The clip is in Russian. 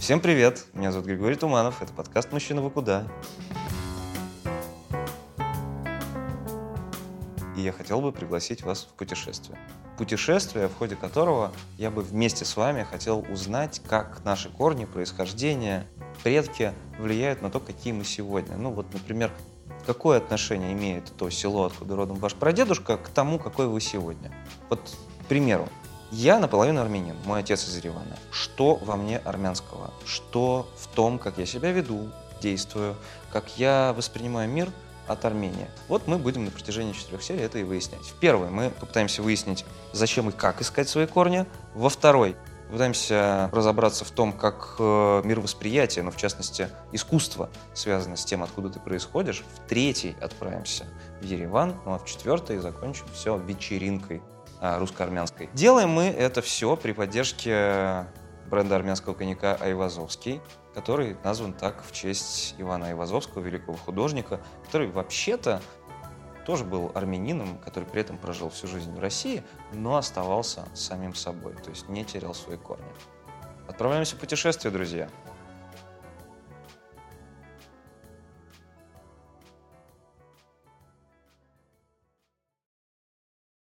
Всем привет! Меня зовут Григорий Туманов. Это подкаст «Мужчина, вы куда?». И я хотел бы пригласить вас в путешествие. Путешествие, в ходе которого я бы вместе с вами хотел узнать, как наши корни, происхождение, предки влияют на то, какие мы сегодня. Ну вот, например, какое отношение имеет то село, откуда родом ваш прадедушка, к тому, какой вы сегодня. Вот, к примеру, я наполовину армянин, мой отец из Еревана. Что во мне армянского? Что в том, как я себя веду, действую, как я воспринимаю мир от Армении? Вот мы будем на протяжении четырех серий это и выяснять. В первой мы попытаемся выяснить, зачем и как искать свои корни. Во второй пытаемся разобраться в том, как э, мировосприятие, но в частности искусство связано с тем, откуда ты происходишь. В третий отправимся в Ереван, ну а в четвертой закончим все вечеринкой русско-армянской. Делаем мы это все при поддержке бренда армянского коньяка «Айвазовский», который назван так в честь Ивана Айвазовского, великого художника, который вообще-то тоже был армянином, который при этом прожил всю жизнь в России, но оставался самим собой, то есть не терял свои корни. Отправляемся в путешествие, друзья.